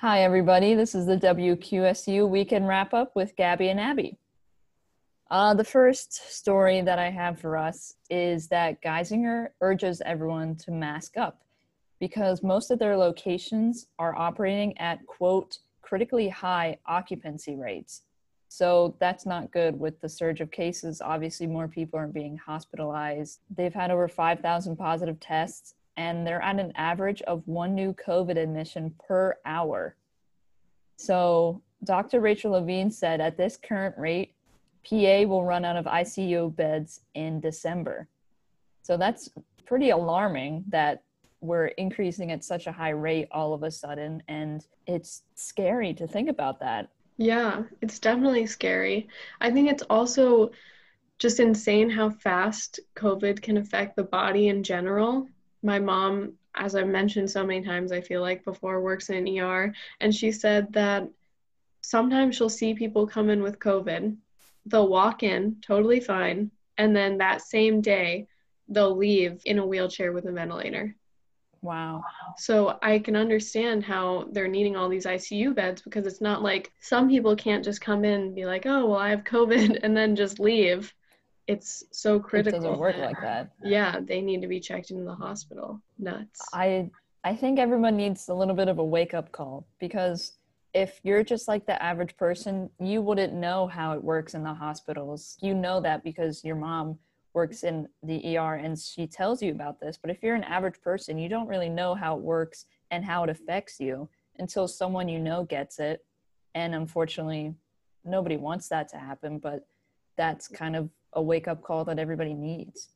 Hi, everybody. This is the WQSU Weekend Wrap Up with Gabby and Abby. Uh, the first story that I have for us is that Geisinger urges everyone to mask up because most of their locations are operating at, quote, critically high occupancy rates. So that's not good with the surge of cases. Obviously, more people are being hospitalized. They've had over 5,000 positive tests and they're at an average of one new COVID admission per hour. So Dr. Rachel Levine said at this current rate, PA will run out of ICU beds in December. So that's pretty alarming that we're increasing at such a high rate all of a sudden. And it's scary to think about that. Yeah, it's definitely scary. I think it's also just insane how fast COVID can affect the body in general my mom, as I've mentioned so many times, I feel like before works in an ER, and she said that sometimes she'll see people come in with COVID. They'll walk in totally fine, and then that same day, they'll leave in a wheelchair with a ventilator. Wow. So I can understand how they're needing all these ICU beds because it's not like some people can't just come in and be like, oh, well, I have COVID and then just leave it's so critical. It doesn't work like that. Yeah, they need to be checked into the hospital. Nuts. I I think everyone needs a little bit of a wake up call because if you're just like the average person, you wouldn't know how it works in the hospitals. You know that because your mom works in the ER and she tells you about this. But if you're an average person, you don't really know how it works and how it affects you until someone you know gets it. And unfortunately, nobody wants that to happen, but that's kind of a wake up call that everybody needs.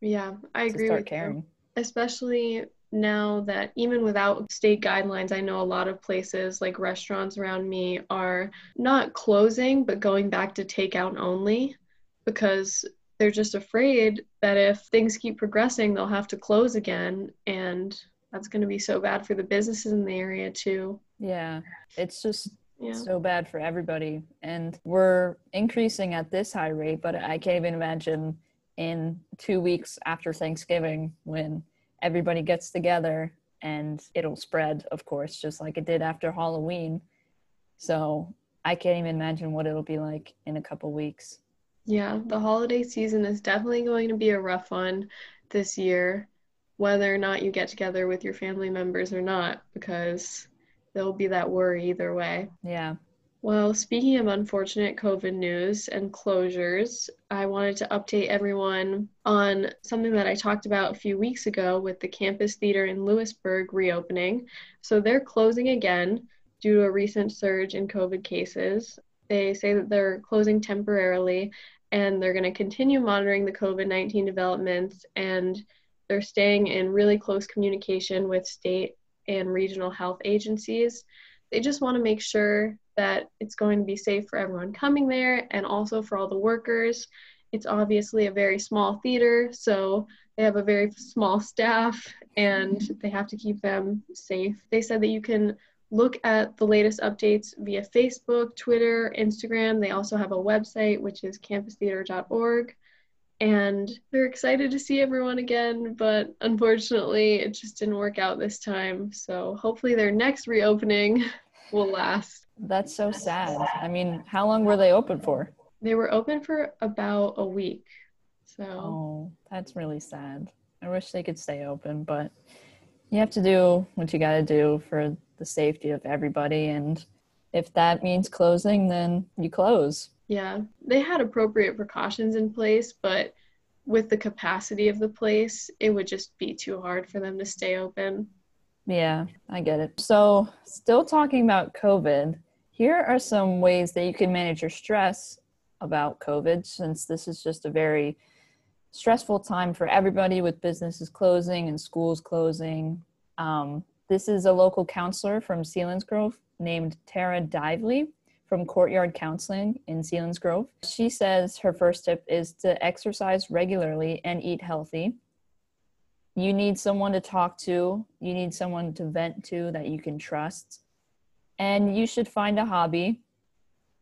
Yeah, I agree with caring. you. Especially now that even without state guidelines, I know a lot of places like restaurants around me are not closing but going back to takeout only because they're just afraid that if things keep progressing, they'll have to close again and that's going to be so bad for the businesses in the area too. Yeah, it's just yeah. so bad for everybody. And we're increasing at this high rate, but I can't even imagine in two weeks after Thanksgiving when everybody gets together and it'll spread, of course, just like it did after Halloween. So I can't even imagine what it'll be like in a couple weeks. Yeah, the holiday season is definitely going to be a rough one this year, whether or not you get together with your family members or not, because there'll be that worry either way. Yeah. Well, speaking of unfortunate COVID news and closures, I wanted to update everyone on something that I talked about a few weeks ago with the campus theater in Lewisburg reopening. So they're closing again due to a recent surge in COVID cases. They say that they're closing temporarily and they're going to continue monitoring the COVID 19 developments and they're staying in really close communication with state and regional health agencies. They just want to make sure that it's going to be safe for everyone coming there and also for all the workers. It's obviously a very small theater, so they have a very small staff and they have to keep them safe. They said that you can look at the latest updates via Facebook, Twitter, Instagram. They also have a website, which is campustheater.org and they're excited to see everyone again, but unfortunately, it just didn't work out this time. So hopefully, their next reopening will last. That's so sad. I mean, how long were they open for? They were open for about a week. So, oh, that's really sad. I wish they could stay open, but you have to do what you got to do for the safety of everybody. And if that means closing, then you close. Yeah, they had appropriate precautions in place, but with the capacity of the place, it would just be too hard for them to stay open. Yeah, I get it. So, still talking about COVID, here are some ways that you can manage your stress about COVID since this is just a very stressful time for everybody with businesses closing and schools closing. Um, this is a local counselor from Selinsgrove named Tara Dively from Courtyard Counseling in Sealands Selinsgrove. She says her first tip is to exercise regularly and eat healthy. You need someone to talk to, you need someone to vent to that you can trust. And you should find a hobby,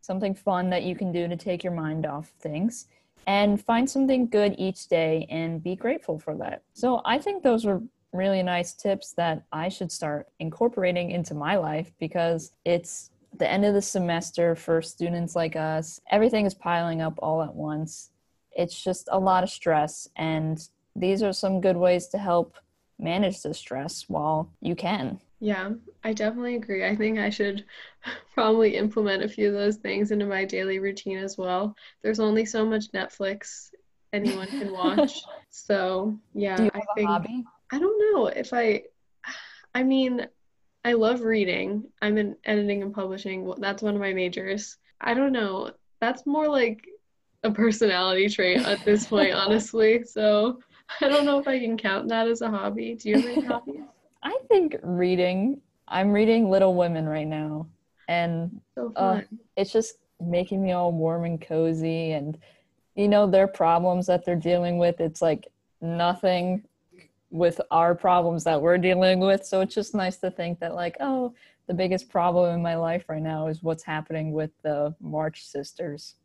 something fun that you can do to take your mind off things, and find something good each day and be grateful for that. So I think those were really nice tips that I should start incorporating into my life because it's the end of the semester for students like us. Everything is piling up all at once. It's just a lot of stress, and these are some good ways to help manage the stress while you can. Yeah, I definitely agree. I think I should probably implement a few of those things into my daily routine as well. There's only so much Netflix anyone can watch. so, yeah, I think? I don't know if I I mean, I love reading. I'm in editing and publishing. That's one of my majors. I don't know. That's more like a personality trait at this point, honestly. So, I don't know if I can count that as a hobby. Do you have any hobbies? I think reading. I'm reading Little Women right now, and So Uh, it's just making me all warm and cozy. And you know, their problems that they're dealing with, it's like nothing with our problems that we're dealing with. So it's just nice to think that, like, oh, the biggest problem in my life right now is what's happening with the March sisters.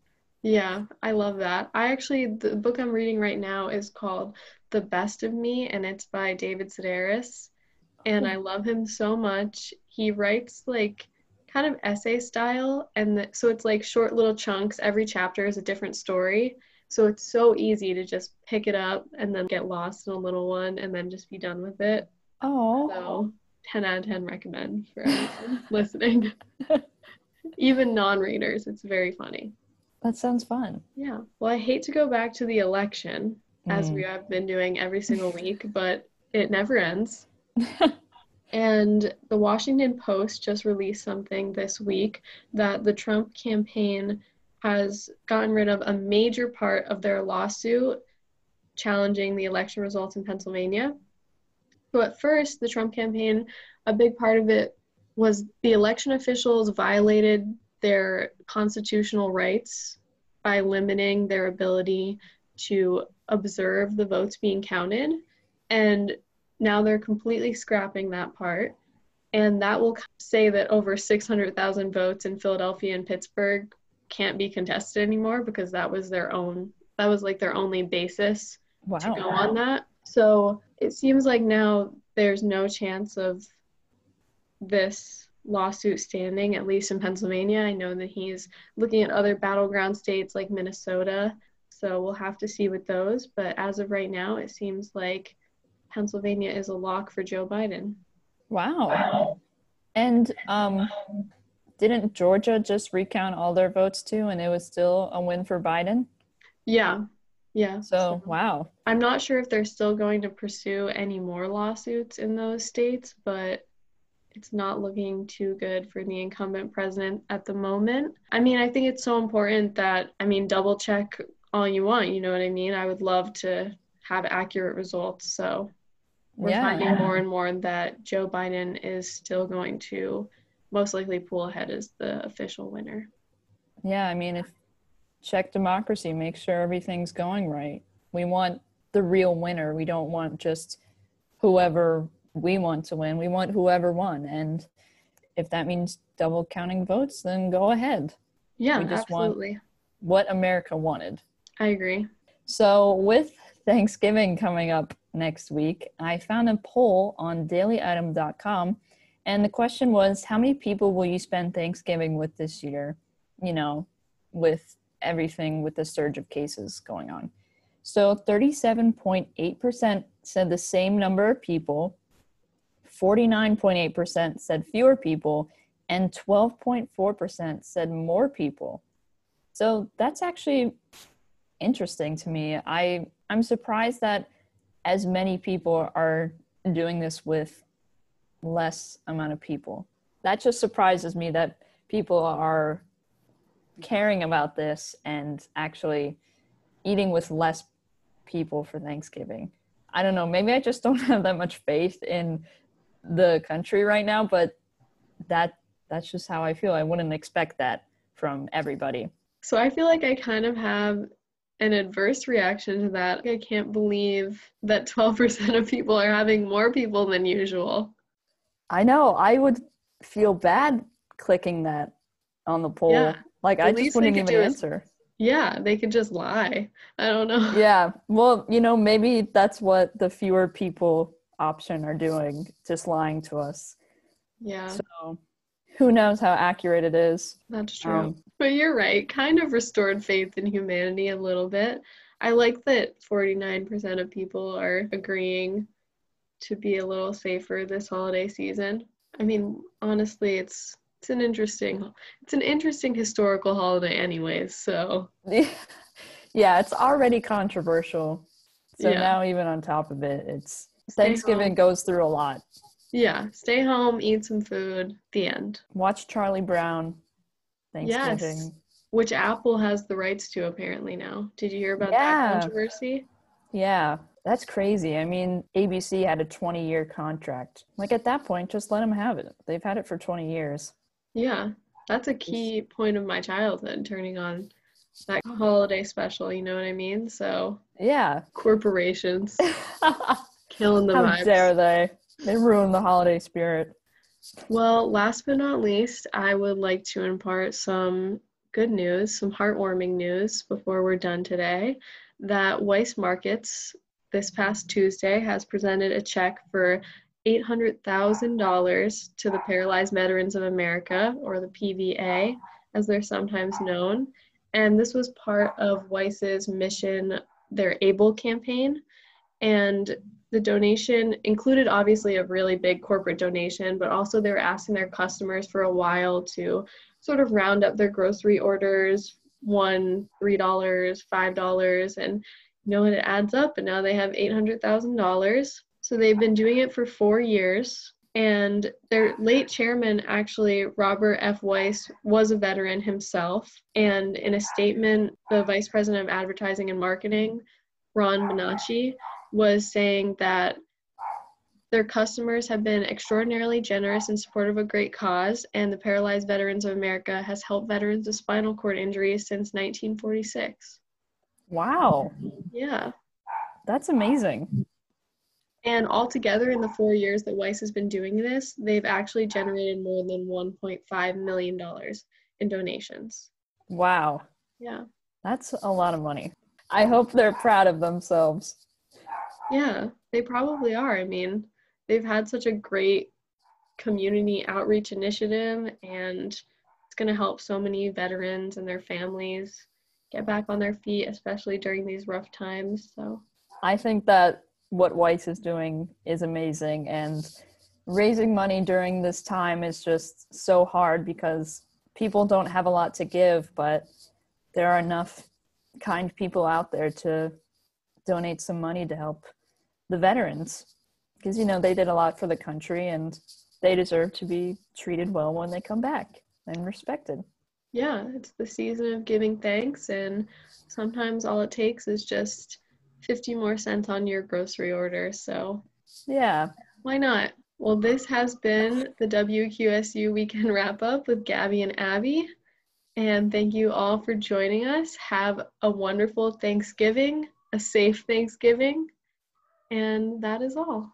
Yeah, I love that. I actually, the book I'm reading right now is called The Best of Me, and it's by David Sedaris. And I love him so much. He writes like kind of essay style, and the, so it's like short little chunks. Every chapter is a different story. So it's so easy to just pick it up and then get lost in a little one and then just be done with it. Oh, So 10 out of 10 recommend for everyone listening. Even non-readers, it's very funny. that sounds fun. Yeah. Well, I hate to go back to the election as Mm. we have been doing every single week, but it never ends. And the Washington Post just released something this week that the Trump campaign has gotten rid of a major part of their lawsuit challenging the election results in Pennsylvania. So, at first, the Trump campaign, a big part of it was the election officials violated their constitutional rights by limiting their ability to observe the votes being counted. And now they're completely scrapping that part. And that will say that over 600,000 votes in Philadelphia and Pittsburgh can't be contested anymore because that was their own, that was like their only basis Wow. to go on that. So it seems like now there's no chance of this lawsuit standing, at least in Pennsylvania. I know that he's looking at other battleground states like Minnesota. So we'll have to see with those. But as of right now, it seems like Pennsylvania is a lock for Joe Biden. Wow. And um, didn't Georgia just recount all their votes too, and it was still a win for Biden? Yeah. Yeah. So, wow. I'm not sure if they're still going to pursue any more lawsuits in those states, but it's not looking too good for the incumbent president at the moment. I mean, I think it's so important that, I mean, double check all you want, you know what I mean? I would love to have accurate results. So we're Yeah. finding more and more that Joe Biden is still going to most likely pull ahead as the official winner. Yeah, I mean, if check democracy, make sure everything's going right. We want the real winner. We don't want just whoever we want to win. We want whoever won. And if that means double counting votes, then go ahead. Yeah, We just want- absolutely. What America wanted. I agree. So, with Thanksgiving coming up next week, I found a poll on dailyitem.com. And the question was How many people will you spend Thanksgiving with this year? You know, with everything with the surge of cases going on. So, 37.8% said the same number of people, 49.8% said fewer people, and 12.4% said more people. So, that's actually interesting to me. I I'm surprised that as many people are doing this with less amount of people. That just surprises me that people are caring about this and actually eating with less people for Thanksgiving. I don't know, maybe I just don't have that much faith in the country right now, but that that's just how I feel. I wouldn't expect that from everybody. So I feel like I kind of have an adverse reaction to that. I can't believe that 12% of people are having more people than usual. I know. I would feel bad clicking that on the poll. Yeah. Like The I just wouldn't even do is- answer. Yeah, they could just lie. I don't know. Yeah. Well, you know, maybe that's what the fewer people option are doing, just lying to us. Yeah, So who knows how accurate it is? that's true. Um, But you're right, kind of restored faith in humanity a little bit. I like that 49% of people are agreeing to be a little safer this holiday season. I mean, honestly, it's it's an interesting it's an interesting historical holiday anyways, so yeah, it's already controversial. So Yeah. now even on top of it, it's Stay Thanksgiving home. goes through a lot. yeah, stay home, eat some food, the end. Watch Charlie Brown. Thanksgiving. Yes. Which Apple has the rights to apparently now. Did you hear about Yeah. that controversy? Yeah, that's crazy. I mean, ABC had a 20 year contract. Like at that point, just let them have it. They've had it for 20 years. Yeah, that's a key point of my childhood, turning on that holiday special, you know what I mean? So, Yeah. corporations killing the How vibes. dare they? They ruin the holiday spirit. Well, last but not least, I would like to impart some good news, some heartwarming news before we're done today. That Weis Markets this past Tuesday has presented a check for $800,000 to the Paralyzed Veterans of America, or the PVA, as they're sometimes known. And this was part of Weis's mission, their ABLE campaign. And the donation included obviously a really big corporate donation, but also they were asking their customers for a while to sort of round up their grocery orders one, three dollars, five dollars, and you know, and it adds up. And now they have eight hundred thousand dollars. So they've been doing it for four years. And their late chairman, actually, Robert F. Weis, was a veteran himself. And in a statement, the vice president of advertising and marketing, Ron Bonacci, was saying that their customers have been extraordinarily generous in support of a great cause, and the Paralyzed Veterans of America has helped veterans with spinal cord injuries since 1946. Wow. Yeah. That's amazing. And altogether, in the four years that Weis has been doing this, they've actually generated more than $1.5 million in donations. Wow. Yeah. That's a lot of money. I hope they're proud of themselves. Yeah, they probably are. I mean, they've had such a great community outreach initiative, and it's going to help so many veterans and their families get back on their feet, especially during these rough times. So, I think that what Weis is doing is amazing and raising money during this time is just so hard because people don't have a lot to give, but there are enough kind people out there to donate some money to help the veterans because you know they did a lot for the country and they deserve to be treated well when they come back and respected. Yeah, it's the season of giving thanks, and sometimes all it takes is just 50 more cents on your grocery order. So, Yeah. Why not? Well, this has been the WQSU Weekend Wrap Up with Gabby and Abby. And thank you all for joining us. Have a wonderful Thanksgiving, a safe Thanksgiving. And that is all.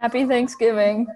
Happy Thanksgiving.